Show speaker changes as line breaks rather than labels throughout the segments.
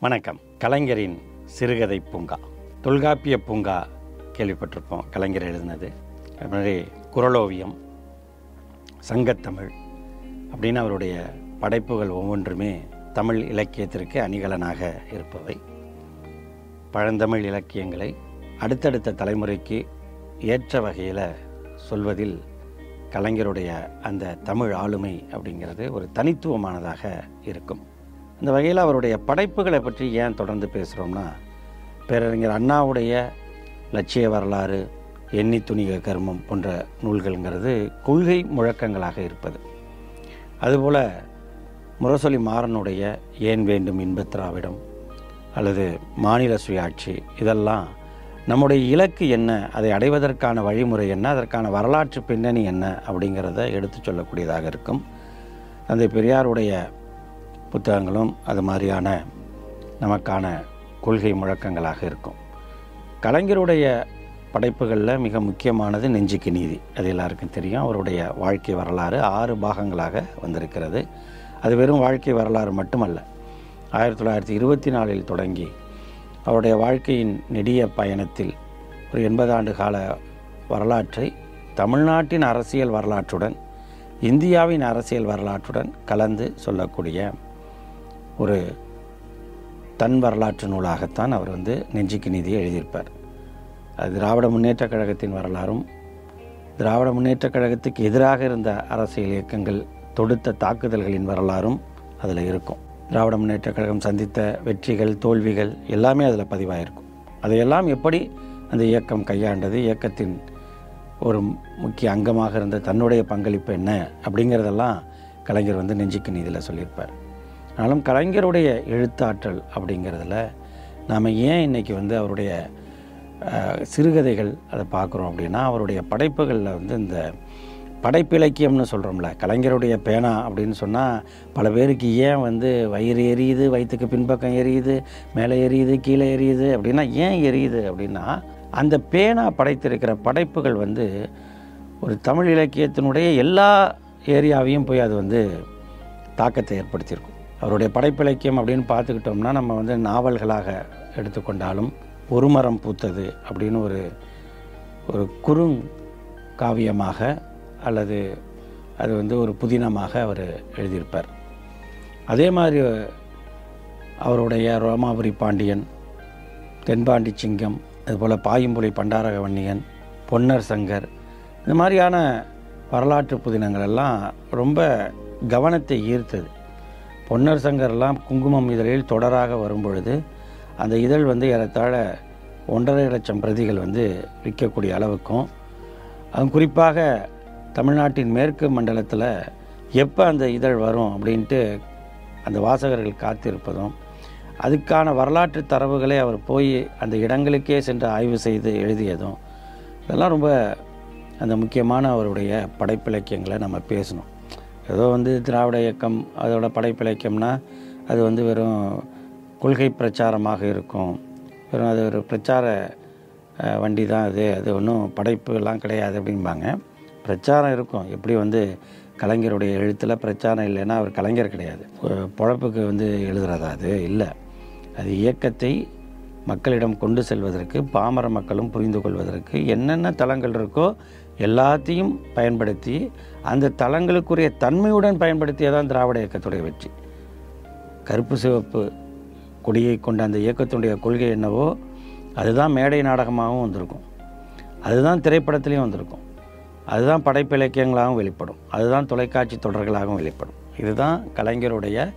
வணக்கம். கலைஞரின் சிறுகதை பூங்கா. தொல்காப்பிய பூங்கா கேள்விப்பட்டிருப்போம். கலைஞர் எழுதினது. அது மாதிரி குரலோவியம் சங்கத்தமிழ் அப்படின்னு அவருடைய படைப்புகள் ஒவ்வொன்றுமே தமிழ் இலக்கியத்திற்கு அணிகலனாக இருப்பவை. பழந்தமிழ் இலக்கியங்களை அடுத்தடுத்த தலைமுறைக்கு ஏற்ற வகையில் சொல்வதில் கலைஞருடைய அந்த தமிழ் ஆளுமை அப்படிங்கிறது ஒரு தனித்துவமானதாக இருக்கும். இந்த வகையில் அவருடைய படைப்புகளை பற்றி ஏன் தொடர்ந்து பேசுகிறோம்னா பேரறிஞர் அண்ணாவுடைய லட்சிய வரலாறு எண்ணி துணிக கர்மம் போன்ற நூல்கள்ங்கிறது கொள்கை முழக்கங்களாக இருப்பது. அதுபோல் முரசொலி மாறனுடைய ஏன் வேண்டும் இன்பத்திராவிடம் அல்லது மாநில சுயாட்சி இதெல்லாம் நம்முடைய இலக்கு என்ன அதை அடைவதற்கான வழிமுறை என்ன அதற்கான வரலாற்று பின்னணி என்ன அப்படிங்கிறத எடுத்து சொல்லக்கூடியதாக இருக்கும். தந்தை பெரியாருடைய புத்தகங்களும் அது மாதிரியான நமக்கான கொள்கை முழக்கங்களாக இருக்கும். கலைஞருடைய படைப்புகளில் மிக முக்கியமானது நெஞ்சுக்கு நீதி. அது எல்லாருக்கும் தெரியும். அவருடைய வாழ்க்கை வரலாறு ஆறு பாகங்களாக வந்திருக்கிறது. அது வெறும் வாழ்க்கை வரலாறு மட்டுமல்ல. ஆயிரத்தி தொள்ளாயிரத்தி இருபத்தி நாலில் தொடங்கி அவருடைய வாழ்க்கையின் நெடிய பயணத்தில் ஒரு எண்பது ஆண்டு கால வரலாற்றை தமிழ்நாட்டின் அரசியல் வரலாற்றுடன் இந்தியாவின் அரசியல் வரலாற்றுடன் கலந்து சொல்லக்கூடிய ஒரு தன் வரலாற்று நூலாகத்தான் அவர் வந்து நெஞ்சுக்கு நீதியை எழுதியிருப்பார். அது திராவிட முன்னேற்றக் கழகத்தின் வரலாறும் திராவிட முன்னேற்றக் கழகத்துக்கு எதிராக இருந்த அரசியல் இயக்கங்கள் தொடுத்த தாக்குதல்களின் வரலாறும் அதில் இருக்கும். திராவிட முன்னேற்றக் கழகம் சந்தித்த வெற்றிகள் தோல்விகள் எல்லாமே அதில் பதிவாயிருக்கும் அதையெல்லாம் எப்படி அந்த இயக்கம் கையாண்டது இயக்கத்தின் ஒரு முக்கிய அங்கமாக இருந்த தன்னுடைய பங்களிப்பு என்ன அப்படிங்கிறதெல்லாம் கலைஞர் வந்து நெஞ்சுக்கு நீதியில் சொல்லியிருப்பார். ஆனாலும் கலைஞருடைய எழுத்தாற்றல் அப்படிங்கிறதுல நாம் ஏன் இன்றைக்கி வந்து அவருடைய சிறுகதைகள் அதை பார்க்குறோம் அப்படின்னா அவருடைய படைப்புகளில் வந்து இந்த படைப்பிலக்கியம்னு சொல்கிறோம்ல கலைஞருடைய பேனா அப்படின்னு சொன்னால் பல பேருக்கு ஏன் வந்து வயிறு எரியுது வயிற்றுக்கு பின்பக்கம் எரியுது மேலே எரியுது கீழே எரியுது அப்படின்னா ஏன் எரியுது அப்படின்னா அந்த பேனா படைத்திருக்கிற படைப்புகள் வந்து ஒரு தமிழ் இலக்கியத்தினுடைய எல்லா ஏரியாவையும் போய் அது வந்து தாக்கத்தை ஏற்படுத்தியிருக்கும். அவருடைய படைப்பிலக்கியம் அப்படின்னு பார்த்துக்கிட்டோம்னா நம்ம வந்து நாவல்களாக எடுத்துக்கொண்டாலும் ஒரு மரம் பூத்தது அப்படின்னு ஒரு ஒரு குறுங் காவியமாக அல்லது அது வந்து ஒரு புதினமாக அவர் எழுதியிருப்பார். அதே மாதிரி அவருடைய ரோமாபுரி பாண்டியன் தென்பாண்டி சிங்கம் அதுபோல் பாயும்புலி பண்டாரகவன்னியன் பொன்னர் சங்கர் இந்த மாதிரியான வரலாற்று புதினங்கள் எல்லாம் ரொம்ப கவனத்தை ஈர்த்தது. பொன்னர் சங்கர்லாம் குங்குமம் இதழில் தொடராக வரும்பொழுது அந்த இதழ் வந்து ஏறத்தாழ ஒன்றரை லட்சம் பிரதிகள் வந்து விற்கக்கூடிய அளவுக்கும் அது குறிப்பாக தமிழ்நாட்டின் மேற்கு மண்டலத்தில் எப்போ அந்த இதழ் வரும் அப்படின்ட்டு அந்த வாசகர்கள் காத்திருப்பதும் அதுக்கான வரலாற்று தரவுகளை அவர் போய் அந்த இடங்களுக்கே சென்று ஆய்வு செய்து எழுதியதும் இதெல்லாம் ரொம்ப அந்த முக்கியமான அவருடைய படைப்பிலக்கியங்களை நம்ம பேசணும். ஏதோ வந்து திராவிட இயக்கம் அதோட படைப்பிலக்கியம்னா அது வந்து வெறும் கொள்கை பிரச்சாரமாக இருக்கும். வெறும் அது ஒரு பிரச்சார வண்டி தான் அது. அது ஒன்றும் படைப்புலாம் கிடையாது அப்படிம்பாங்க. பிரச்சாரம் இருக்கும். எப்படி வந்து கலைஞருடைய எழுத்தில் பிரச்சாரம் இல்லைன்னா அவர் கலைஞர் கிடையாது. பொழப்புக்கு வந்து எழுதுறதா அது? இல்லை. அது இயக்கத்தை மக்களிடம் கொண்டு செல்வதற்கு பாமர மக்களும் புரிந்து கொள்வதற்கு என்னென்ன தளங்கள் இருக்கோ எல்லாத்தையும் பயன்படுத்தி அந்த தளங்களுக்குரிய தன்மையுடன் பயன்படுத்தியதான் திராவிட இயக்கத்துடைய வெற்றி. கருப்பு சிவப்பு கொடியை கொண்ட அந்த இயக்கத்துடைய கொள்கை என்னவோ அதுதான் மேடை நாடகமாகவும் வந்திருக்கும். அதுதான் திரைப்படத்திலையும் வந்திருக்கும். அதுதான் படைப்பிலக்கியங்களாகவும் வெளிப்படும். அதுதான் தொலைக்காட்சி தொடர்களாகவும் வெளிப்படும். இதுதான் கலைஞருடைய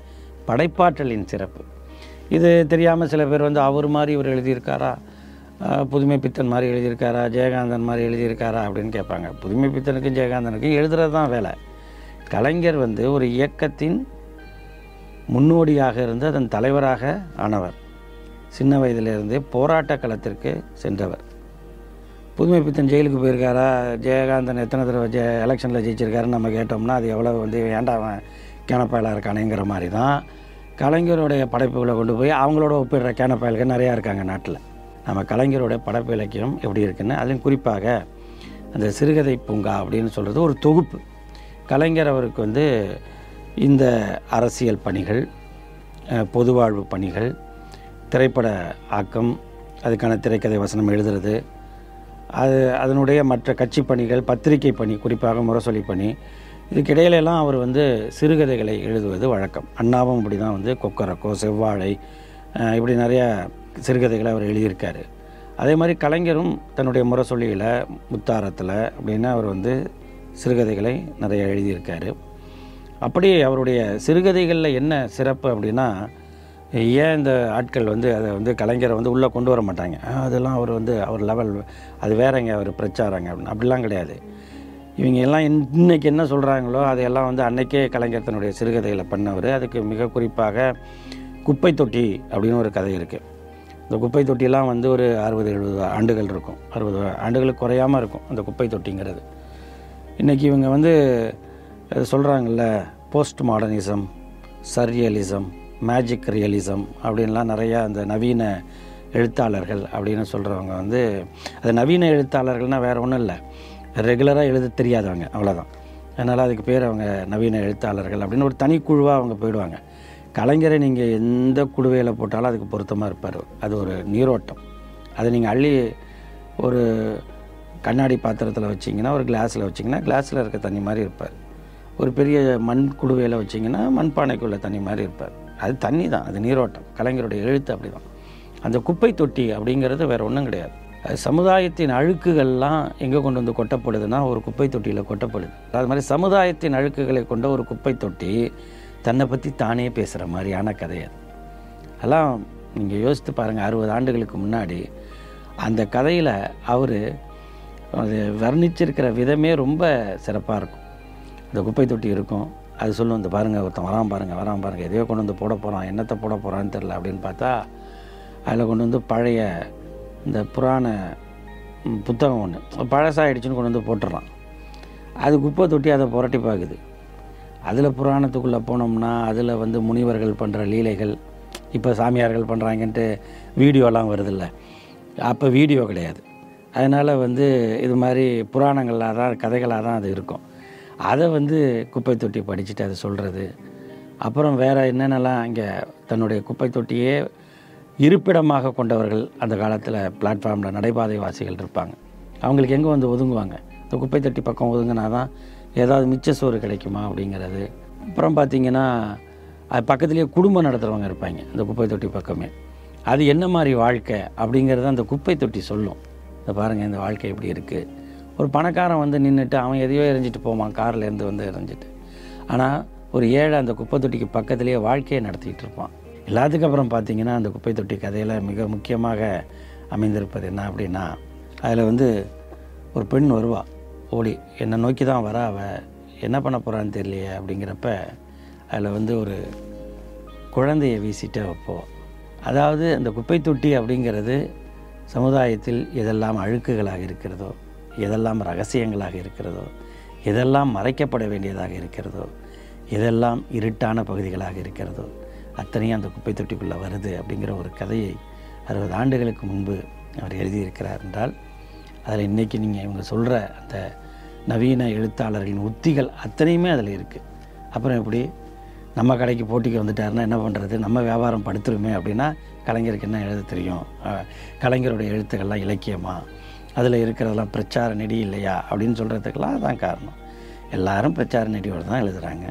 படைப்பாற்றலின் சிறப்பு. இது தெரியாமல் சில பேர் வந்து அவர் மாதிரி இவர் எழுதியிருக்காரா? புதுமை பித்தன் மாதிரி எழுதியிருக்காரா ஜெயகாந்தன் மாதிரி எழுதியிருக்காரா அப்படின்னு கேட்பாங்க. புதுமை பித்தனுக்கும் ஜெயகாந்தனுக்கும் எழுதுறது தான் வேலை. கலைஞர் வந்து ஒரு இயக்கத்தின் முன்னோடியாக இருந்து அதன் தலைவராக ஆனவர். சின்ன வயதிலிருந்தே போராட்ட களத்திற்கு சென்றவர். புதுமை பித்தன் ஜெயிலுக்கு போயிருக்காரா ஜெயகாந்தன் எத்தனை தடவை ஜெ எலெக்ஷனில் ஜெயிச்சிருக்காருன்னு நம்ம கேட்டோம்னா அது எவ்வளோ வந்து ஏன்டா அவன் கேனப்பாயலாக இருக்கானேங்கிற மாதிரி தான் கலைஞருடைய படைப்புகளை கொண்டு போய் அவங்களோட ஒப்பிடுற கேனப்பாயல்கள் நிறையா இருக்காங்க நாட்டில். நம்ம கலைஞரோட படப்பு இலக்கியம் எப்படி இருக்குன்னு அதுவும் குறிப்பாக அந்த சிறுகதை பூங்கா அப்படின்னு சொல்கிறது ஒரு தொகுப்பு. கலைஞர் அவருக்கு வந்து இந்த அரசியல் பணிகள் பொதுவாழ்வு பொது வாழ்வு பணிகள் திரைப்பட ஆக்கம் அதுக்கான திரைக்கதை வசனம் எழுதுறது அது அதனுடைய மற்ற கட்சி பணிகள் பத்திரிகை பணி குறிப்பாக முரசொலி பணி இதுக்கிடையிலெல்லாம் அவர் வந்து சிறுகதைகளை எழுதுவது வழக்கம். அண்ணாவும் இப்படி தான் வந்து கொக்கரக்கோ செவ்வாழை இப்படி நிறையா சிறுகதைகளை அவர் எழுதியிருக்கார். அதே மாதிரி கலைஞரும் தன்னுடைய முரசொலியில் முத்தாரத்தில் அப்படின்னு அவர் வந்து சிறுகதைகளை நிறைய எழுதியிருக்காரு. அப்படி அவருடைய சிறுகதைகளில் என்ன சிறப்பு அப்படின்னா ஏன் இந்த ஆட்கள் வந்து அதை வந்து கலைஞரை வந்து உள்ளே கொண்டு வர மாட்டாங்க? அதெல்லாம் அவர் வந்து அவர் லெவல் அது வேறங்க அவர் பிரச்சாரங்க அப்படின்னு. அப்படிலாம் கிடையாது. இவங்க எல்லாம் இன்- இன்னைக்கு என்ன சொல்கிறாங்களோ அதையெல்லாம் வந்து அன்னைக்கே கலைஞர் தன்னுடைய சிறுகதைகளை பண்ணவர். அதுக்கு மிக குறிப்பாக குப்பை தொட்டி அப்படின்னு ஒரு கதை இருக்குது இந்த குப்பை தொட்டிலாம் வந்து ஒரு அறுபது எழுபது ஆண்டுகள் இருக்கும். அறுபது ஆண்டுகளுக்கு குறையாமல் இருக்கும் அந்த குப்பை தொட்டிங்கிறது. இன்றைக்கி இவங்க வந்து சொல்கிறாங்கல்ல post modernism surrealism magic realism அப்படின்லாம் நிறையா அந்த நவீன எழுத்தாளர்கள் அப்படின்னு சொல்கிறவங்க வந்து அது நவீன எழுத்தாளர்கள்னால் வேறு ஒன்றும் இல்லை. ரெகுலராக எழுத தெரியாதவங்க அவ்வளோதான் அதனால் அதுக்கு பேர் அவங்க நவீன எழுத்தாளர்கள் அப்படின்னு ஒரு தனிக்குழுவாக அவங்க போயிடுவாங்க. கலைஞரை நீங்கள் எந்த குடுவையில் போட்டாலும் அதுக்கு பொருத்தமாக இருப்பார். அது ஒரு நீரோட்டம். அதை நீங்கள் அள்ளி ஒரு கண்ணாடி பாத்திரத்தில் வச்சிங்கன்னா ஒரு கிளாஸில் வச்சிங்கன்னா கிளாஸில் இருக்க தண்ணி மாதிரி இருப்பார். ஒரு பெரிய மண் குடுவையில் வச்சிங்கன்னா மண்பானைக்குள்ள தண்ணி மாதிரி இருப்பார். அது தண்ணி தான் அது நீரோட்டம். கலைஞருடைய எழுத்து அப்படி தான் அந்த குப்பை தொட்டி அப்படிங்கிறது வேறு ஒன்றும் கிடையாது. அது சமுதாயத்தின் அழுக்குகள்லாம் எங்கே கொண்டு வந்து கொட்டப்படுதுன்னா ஒரு குப்பை தொட்டியில் கொட்டப்படுது. அது மாதிரி சமுதாயத்தின் அழுக்குகளை கொண்ட ஒரு குப்பை தொட்டி தன்னை பற்றி தானே பேசுகிற மாதிரியான கதை அது. அதெல்லாம் நீங்கள் யோசித்து பாருங்கள் அறுபது ஆண்டுகளுக்கு முன்னாடி அந்த கதையில் அவர் அது வர்ணிச்சிருக்கிற விதமே ரொம்ப சிறப்பாக இருக்கும். இந்த குப்பை தொட்டி இருக்கும். அது சொல்லும் இந்த பாருங்கள் ஒருத்தன் வரான் பாருங்கள் வரான் பாருங்கள் எதையோ கொண்டு வந்து போட போகிறான் என்னத்தை போட போகிறான்னு தெரில அப்படின்னு பார்த்தா அதில் கொண்டு வந்து பழைய இந்த புராண புத்தகம் ஒன்று பழசாயிடுச்சுன்னு கொண்டு வந்து போட்டுடுறான் அது குப்பை தொட்டி அதை புரட்டி பார்க்குது அதில் புராணத்துக்குள்ளே போனோம்னா அதில் வந்து முனிவர்கள் பண்ணுற லீலைகள் இப்போ சாமியார்கள் பண்ணுறாங்கன்ட்டு வீடியோலாம் வருதில்ல. அப்போ வீடியோ கிடையாது. அதனால் வந்து இது மாதிரி புராணங்களாக தான் கதைகளாக தான் அது இருக்கும். அதை வந்து குப்பை தொட்டி படிச்சுட்டு அதை சொல்கிறது அப்புறம் வேறு என்னென்னலாம் இங்கே தன்னுடைய குப்பை தொட்டியே இருப்பிடமாக கொண்டவர்கள் அந்த காலத்தில் பிளாட்ஃபார்மில் நடைபாதை வாசிகள் இருப்பாங்க. அவங்களுக்கு எங்கே வந்து ஒதுங்குவாங்க? இந்த குப்பை தொட்டி பக்கம் ஒதுங்கினா தான் ஏதாவது மிச்ச சோறு கிடைக்குமா அப்படிங்கிறது. அப்புறம் பார்த்திங்கன்னா அது பக்கத்துலேயே குடும்பம் நடத்துகிறவங்க இருப்பாங்க இந்த குப்பை தொட்டி பக்கமே. அது என்ன மாதிரி வாழ்க்கை அப்படிங்கிறத அந்த குப்பை தொட்டி சொல்லும். இந்த பாருங்கள் இந்த வாழ்க்கை எப்படி இருக்குது ஒரு பணக்காரன் வந்து நின்றுட்டு அவன் எதையோ எரிஞ்சிட்டு போவான் கார்லேருந்து வந்து எரிஞ்சிட்டு ஆனால் ஒரு ஏழை அந்த குப்பை தொட்டிக்கு பக்கத்துலேயே வாழ்க்கையை நடத்திக்கிட்டு இருப்பான். எல்லாத்துக்கு அப்புறம் பார்த்திங்கன்னா அந்த குப்பை தொட்டி கதையில் மிக முக்கியமாக அமைந்திருப்பது என்ன அப்படின்னா அதில் வந்து ஒரு பெண் வருவாள் ஓடி என்னை நோக்கி தான் வர அவ. என்ன பண்ண போகிறான்னு தெரியலையே அப்படிங்கிறப்ப அதில் வந்து ஒரு குழந்தையை வீசிட்டு வைப்போம் அதாவது அந்த குப்பை தொட்டி அப்படிங்கிறது சமுதாயத்தில் எதெல்லாம் அழுக்குகளாக இருக்கிறதோ எதெல்லாம் ரகசியங்களாக இருக்கிறதோ எதெல்லாம் மறைக்கப்பட வேண்டியதாக இருக்கிறதோ எதெல்லாம் இருட்டான பகுதிகளாக இருக்கிறதோ அத்தனையும் அந்த குப்பை தொட்டிக்குள்ளே வருது அப்படிங்கிற ஒரு கதையை அறுபது ஆண்டுகளுக்கு முன்பு அவர் எழுதியிருக்கிறார் என்றால் அதில் இன்றைக்கி நீங்கள் இவங்க சொல்கிற அந்த நவீன எழுத்தாளர்களின் உத்திகள் அத்தனையுமே அதில் இருக்குது. அப்புறம் எப்படி? நம்ம கடைக்கு போட்டிக்கு வந்துட்டாருன்னா என்ன பண்ணுறது? நம்ம வியாபாரம் படுத்துருமே அப்படின்னா கலைஞருக்கு என்ன எழுத தெரியும்? கலைஞருடைய எழுத்துக்கள்லாம் இலக்கியமா? அதில் இருக்கிறதெல்லாம் பிரச்சார நெடி இல்லையா? அப்படின்னு சொல்கிறதுக்கெல்லாம் அதான் காரணம். எல்லாரும் பிரச்சார நெடியோடு தான் எழுதுகிறாங்க.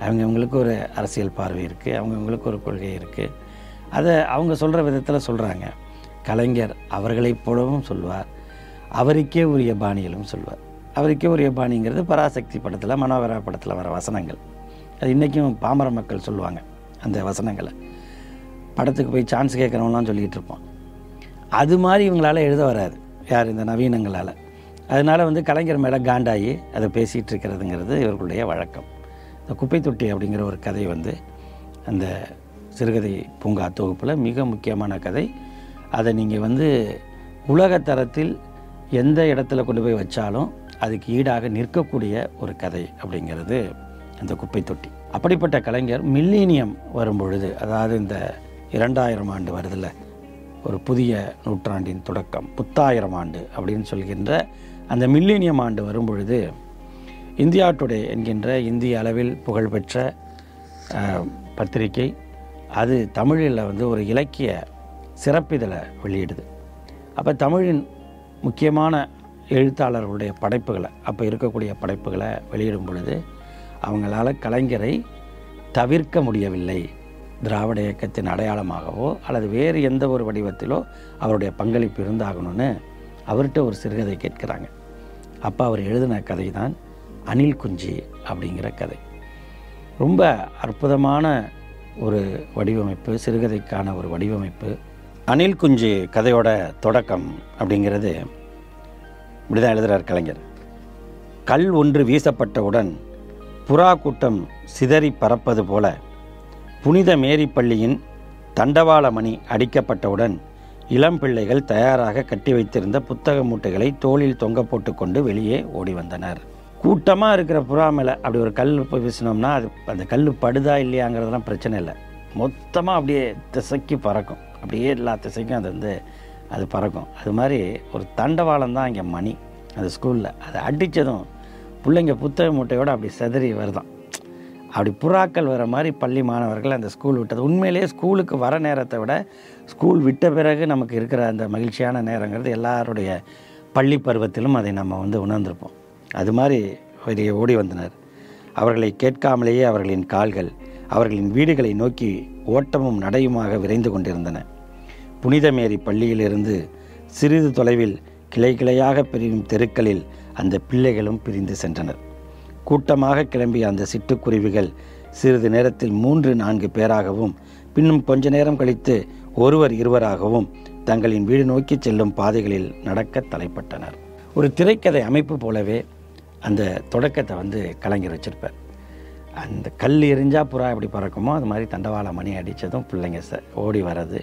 அவங்கவுங்களுக்கு ஒரு அரசியல் பார்வை இருக்குது. அவங்கவுங்களுக்கு ஒரு கொள்கை இருக்குது. அதை அவங்க சொல்கிற விதத்தில் சொல்கிறாங்க. கலைஞர் அவர்களைப் போலவும் சொல்வார். அவருக்கே உரிய பாணிகளும் சொல்வார். அவருக்கே உரிய பாணிங்கிறது பராசக்தி படத்தில் மனோகரா படத்தில் வர வசனங்கள். அது இன்றைக்கும் பாமர மக்கள் சொல்லுவாங்க அந்த வசனங்களை. படத்துக்கு போய் சான்ஸ் கேட்குறவங்களாம் சொல்லிகிட்டு இருப்போம். அது மாதிரி இவங்களால் எழுத வராது. யார் இந்த நவீனங்களால்? அதனால் வந்து கலைஞர் மேலே காண்டாகி அதை பேசிகிட்டு இருக்கிறதுங்கிறது இவர்களுடைய வழக்கம். இந்த குப்பை தொட்டி அப்படிங்கிற ஒரு கதை வந்து அந்த சிறுகதை பூங்கா தொகுப்பில் மிக முக்கியமான கதை. அதை நீங்கள் வந்து உலக தரத்தில் எந்த இடத்துல கொண்டு போய் வச்சாலும் அதுக்கு ஈடாக நிற்கக்கூடிய ஒரு கதை அப்படிங்கிறது அந்த குப்பை தொட்டி. அப்படிப்பட்ட கலைஞர் மில்லீனியம் வரும் பொழுது அதாவது இந்த இரண்டாயிரம் ஆண்டு வருதில் ஒரு புதிய நூற்றாண்டின் தொடக்கம் புத்தாயிரம் ஆண்டு அப்படின்னு சொல்கின்ற அந்த மில்லேனியம் ஆண்டு வரும் பொழுது இந்தியா டுடே என்கின்ற இந்திய அளவில் புகழ்பெற்ற பத்திரிகை அது தமிழில் வந்து ஒரு இலக்கிய சிறப்பிதழை வெளியிடுது. அப்போ தமிழின் முக்கியமான எழுத்தாளர்களுடைய படைப்புகளை அப்போ இருக்கக்கூடிய படைப்புகளை வெளியிடும் பொழுது அவங்களால கலைஞரை தவிர்க்க முடியவில்லை. திராவிட இயக்கத்தின் அடையாளமாகவோ அல்லது வேறு எந்த ஒரு வடிவத்திலோ அவருடைய பங்களிப்பு இருந்தாகணும்னு அவர்கிட்ட ஒரு சிறுகதை கேட்குறாங்க. அப்போ அவர் எழுதின கதை தான் அனில் குஞ்சி அப்படிங்கிற கதை. ரொம்ப அற்புதமான ஒரு வடிவமைப்பு சிறுகதைக்கான ஒரு வடிவமைப்பு. அணில் குஞ்சு கதையோட தொடக்கம் அப்படிங்கிறது இப்படிதான் எழுதுகிறார் கலைஞர். கல் ஒன்று வீசப்பட்டவுடன் புறா கூட்டம் சிதறி பறப்பது போல புனித மேரி பள்ளியின் தண்டவாள மணி அடிக்கப்பட்டவுடன் இளம் பிள்ளைகள் தயாராக கட்டி வைத்திருந்த புத்தக மூட்டைகளை தோளில் தொங்க போட்டுக்கொண்டு வெளியே ஓடி வந்தனர். கூட்டமாக இருக்கிற புறா மேலே அப்படி ஒரு கல் போய் வீசினோம்னா அது அந்த கல் படுதா இல்லையாங்கிறதுலாம் பிரச்சனை இல்லை. மொத்தமாக அப்படியே திசைக்கு பறக்கும். அப்படியே எல்லா திசைக்கும் அது வந்து அது பறக்கும். அது மாதிரி ஒரு தண்டவாளம் தான் இங்கே மணி. அந்த ஸ்கூலில். அதை அடித்ததும் பிள்ளைங்க புத்தக மூட்டையோடு அப்படி செதறி வருதான். அப்படி புறாக்கள் வர மாதிரி பள்ளி மாணவர்கள் அந்த ஸ்கூல் விட்டது. உண்மையிலேயே ஸ்கூலுக்கு வர நேரத்தை விட ஸ்கூல் விட்ட பிறகு நமக்கு இருக்கிற அந்த மகிழ்ச்சியான நேரங்கிறது எல்லாருடைய பள்ளி பருவத்திலும் அதை நம்ம வந்து உணர்ந்திருப்போம். அது மாதிரி வெளியே ஓடி வந்தனர். அவர்களை கேட்காமலேயே அவர்களின் கால்கள் அவர்களின் வீடுகளை நோக்கி ஓட்டமும் நடையுமாக விரைந்து கொண்டிருந்தன. புனிதமேரி பள்ளியிலிருந்து சிறிது தொலைவில் கிளை கிளையாக பிரியும் தெருக்களில் அந்த பிள்ளைகளும் பிரிந்து சென்றனர். கூட்டமாக கிளம்பிய அந்த சிட்டுக்குருவிகள் சிறிது நேரத்தில் மூன்று நான்கு பேராகவும் பின்னும் கொஞ்ச நேரம் கழித்து ஒருவர் இருவராகவும் தங்களின் வீடு நோக்கி செல்லும் பாதைகளில் நடக்க தலைப்பட்டனர். ஒரு திரைக்கதை அமைப்பு போலவே அந்த தொடக்கத்தை வந்து கலைஞர் வச்சிருப்பார். அந்த கல் எரிஞ்சா புறா எப்படி பறக்குமோ அது மாதிரி தண்டவாள மணி அடித்ததும் பிள்ளைங்க ச ஓடி வர்றது.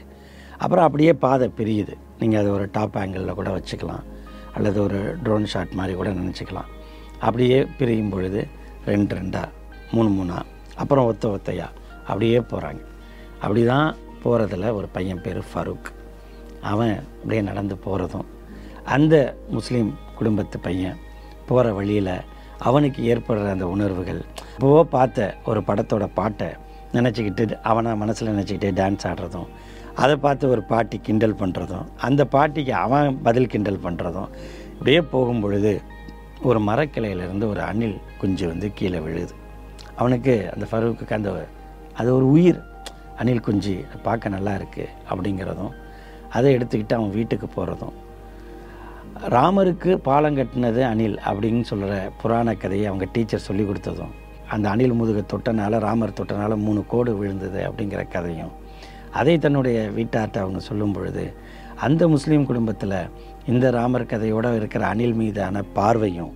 அப்புறம் அப்படியே பாதை பிரியுது. நீங்கள் அது ஒரு டாப் ஆங்கிளில் கூட வச்சுக்கலாம். அல்லது ஒரு ட்ரோன் ஷாட் மாதிரி கூட நினச்சிக்கலாம். அப்படியே பிரியும் பொழுது ரெண்டு ரெண்டாக மூணு மூணா அப்புறம் ஒத்த ஒத்தையா அப்படியே போகிறாங்க அப்படி தான் போகிறதுல ஒரு பையன் பேர் ஃபரூக். அவன் அப்படியே நடந்து போகிறதும் அந்த முஸ்லீம் குடும்பத்து பையன் போகிற வழியில் அவனுக்கு ஏற்படுற அந்த உணர்வுகள். இப்போவோ பார்த்த ஒரு படத்தோட பாட்டை நினச்சிக்கிட்டு அவனை மனசில் நினச்சிக்கிட்டே டான்ஸ் ஆடுறதும் அதை பார்த்து ஒரு பாட்டி கிண்டல் பண்ணுறதும் அந்த பாட்டிக்கு அவன் பதில் கிண்டல் பண்ணுறதும் இப்படியே போகும் பொழுது ஒரு மரக்கிளையிலேருந்து ஒரு அணில் குஞ்சு வந்து கீழே விழுது. அவனுக்கு அந்த ஃபருவுக்கு அந்த அது ஒரு உயிர். அணில் குஞ்சு பார்க்க நல்லா இருக்குது அப்படிங்கிறதும் அதை எடுத்துக்கிட்டு அவன் வீட்டுக்கு போகிறதும் ராமருக்கு பாலம் கட்டினது அணில் அப்படின்னு சொல்கிற புராண கதையை அவங்க டீச்சர் சொல்லி கொடுத்ததும் அந்த அணில் முதுக தொட்டனால ராமர் தொட்டனால மூணு கோடு விழுந்தது அப்படிங்கிற கதையும். அதை தன்னுடைய வீட்டார்ட்ட அவங்க சொல்லும் பொழுது அந்த முஸ்லீம் குடும்பத்தில் இந்த ராமர் கதையோடு இருக்கிற அணில் மீதான பார்வையும்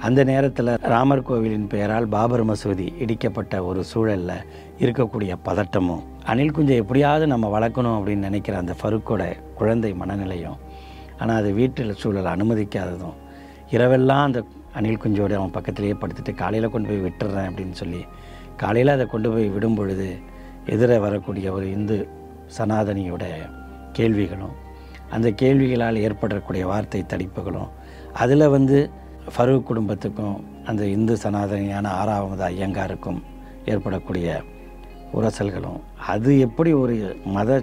அந்த நேரத்தில் ராமர் கோவிலின் பெயரால் பாபர் மசூதி இடிக்கப்பட்ட ஒரு சூழலில் இருக்கக்கூடிய பதட்டமும் அணில் குஞ்சை எப்படியாவது நம்ம வளர்க்கணும் அப்படின்னு நினைக்கிற அந்த ஃபருக்கோட குழந்தை மனநிலையும் ஆனால் அது வீட்டில் சூழல் அனுமதிக்காததும். இரவெல்லாம் அந்த அணில் குஞ்சோடு அவன் பக்கத்திலேயே படுத்துட்டு காலையில் கொண்டு போய் விட்டுறேன் அப்படின்னு சொல்லி காலையில் அதை கொண்டு போய் விடும் பொழுது எதிரே வரக்கூடிய ஒரு இந்து சனாதனியோட கேள்விகளும் அந்த கேள்விகளால் ஏற்படக்கூடிய வார்த்தை தடிப்புகளும் அதில் வந்து ஃபரூக் குடும்பத்துக்கும் அந்த இந்து சனாதனியான ஆறாவது ஐயங்காருக்கும் ஏற்படக்கூடிய உரசல்களும் அது எப்படி ஒரு மத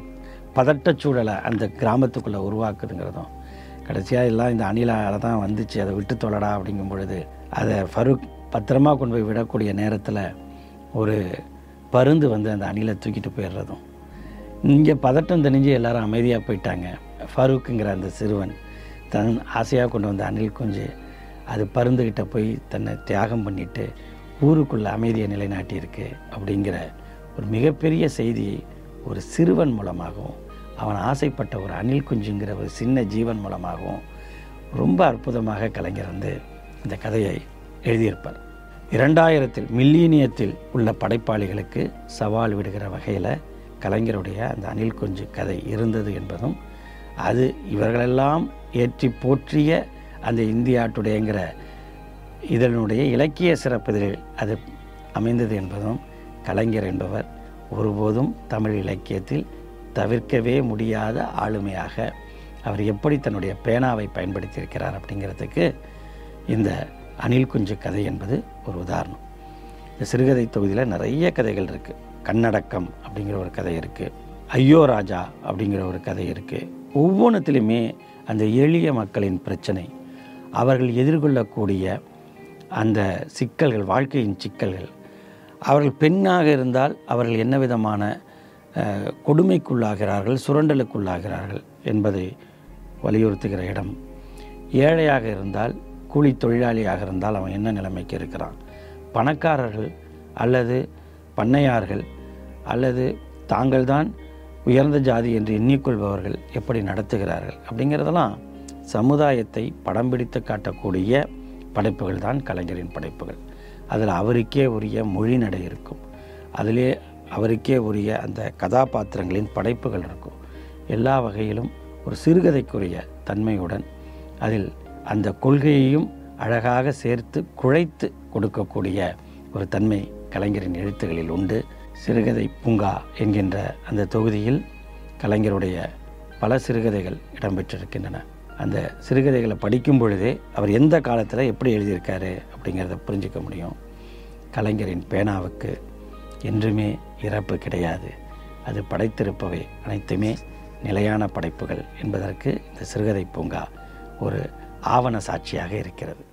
பதட்டச் சூழலை அந்த கிராமத்துக்குள்ளே உருவாக்குதுங்கிறதும் கடைசியாக எல்லாம் இந்த அணிலால் தான் வந்துச்சு. அதை விட்டு தொழடா அப்படிங்கும் பொழுது அதை ஃபருக் பத்திரமா கொண்டு போய் விடக்கூடிய நேரத்தில் ஒரு பருந்து வந்து அந்த அணிலை தூக்கிட்டு போயிடுறதும். இங்கே பதட்டம் தெரிஞ்சு எல்லாரும் அமைதியாக போயிட்டாங்க. ஃபரூக்குங்கிற அந்த சிறுவன் தன் ஆசையாக கொண்டு வந்த அணில் குஞ்சு அது பருந்துக்கிட்ட போய் தன்னை தியாகம் பண்ணிட்டு ஊருக்குள்ளே அமைதியை நிலைநாட்டியிருக்கு அப்படிங்கிற ஒரு மிகப்பெரிய செய்தியை ஒரு சிறுவன் மூலமாகவும் அவன் ஆசைப்பட்ட ஒரு அணில் குஞ்சுங்கிற ஒரு சின்ன ஜீவன் மூலமாகவும் ரொம்ப அற்புதமாக கலைஞர் வந்து இந்த கதையை எழுதியிருப்பார். இரண்டாயிரத்தில் மில்லினியத்தில் உள்ள படைப்பாளிகளுக்கு சவால் விடுகிற வகையில் கலைஞருடைய அந்த அணில் குஞ்சு கதை இருந்தது என்பதும் அது இவர்களெல்லாம் ஏற்றி போற்றிய அந்த இந்தியாட்டுடையங்கிற இதனுடைய இலக்கிய சிறப்பிதழில் அது அமைந்தது என்பதும் கலைஞர் என்பவர் ஒருபோதும் தமிழ் இலக்கியத்தில் தவிர்க்கவே முடியாத ஆளுமையாக அவர் எப்படி தன்னுடைய பேனாவை பயன்படுத்தியிருக்கிறார் அப்படிங்கிறதுக்கு இந்த அணில் குஞ்சு கதை என்பது ஒரு உதாரணம். இந்த சிறுகதை தொகுதியில் நிறைய கதைகள் இருக்குது கண்ணடக்கம் அப்படிங்கிற ஒரு கதை இருக்குது ஐயோ ராஜா அப்படிங்கிற ஒரு கதை இருக்குது ஒவ்வொன்றத்திலுமே அந்த எளிய மக்களின் பிரச்சனை அவர்கள் எதிர்கொள்ளக்கூடிய அந்த சிக்கல்கள் வாழ்க்கையின் சிக்கல்கள் அவர்கள் பெண்ணாக இருந்தால் அவர்கள் என்ன விதமான கொடுமைக்குள்ளாகிறார்கள் சுரண்டலுக்குள்ளாகிறார்கள் என்பதை வலியுறுத்துகிற இடம். ஏழையாக இருந்தால் கூலி தொழிலாளியாக இருந்தால் அவன் என்ன நிலைமைக்கு இருக்கிறான்? பணக்காரர்கள் அல்லது பண்ணையார்கள் அல்லது தாங்கள்தான் உயர்ந்த ஜாதி என்று எண்ணிக்கொள்பவர்கள் எப்படி நடத்துகிறார்கள்? அப்படிங்கிறதெல்லாம் சமுதாயத்தை படம் பிடித்து காட்டக்கூடிய படைப்புகள் தான் கலைஞரின் படைப்புகள். அதில் அவருக்கே உரிய மொழி நடை இருக்கும். அதிலே அவருக்கே உரிய அந்த கதாபாத்திரங்களின் படைப்புகள் இருக்கும். எல்லா வகையிலும் ஒரு சிறுகதைக்குரிய தன்மையுடன் அதில் அந்த கொள்கையையும் அழகாக சேர்த்து குழைத்து கொடுக்கக்கூடிய ஒரு தன்மை கலைஞரின் எழுத்துகளில் உண்டு. சிறுகதை பூங்கா என்கின்ற அந்த தொகுதியில் கலைஞருடைய பல சிறுகதைகள் இடம்பெற்றிருக்கின்றன. அந்த சிறுகதைகளை படிக்கும் பொழுதே அவர் எந்த காலத்தில் எப்படி எழுதியிருக்காரு அப்படிங்கிறத புரிஞ்சுக்க முடியும். கலைஞரின் பேனாவுக்கு என்றுமே இறப்பு கிடையாது. அது படைத்திருப்பவை அனைத்துமே நிலையான படைப்புகள் என்பதற்கு இந்த சிறுகதை பூங்கா ஒரு ஆவண சாட்சியாக இருக்கிறது.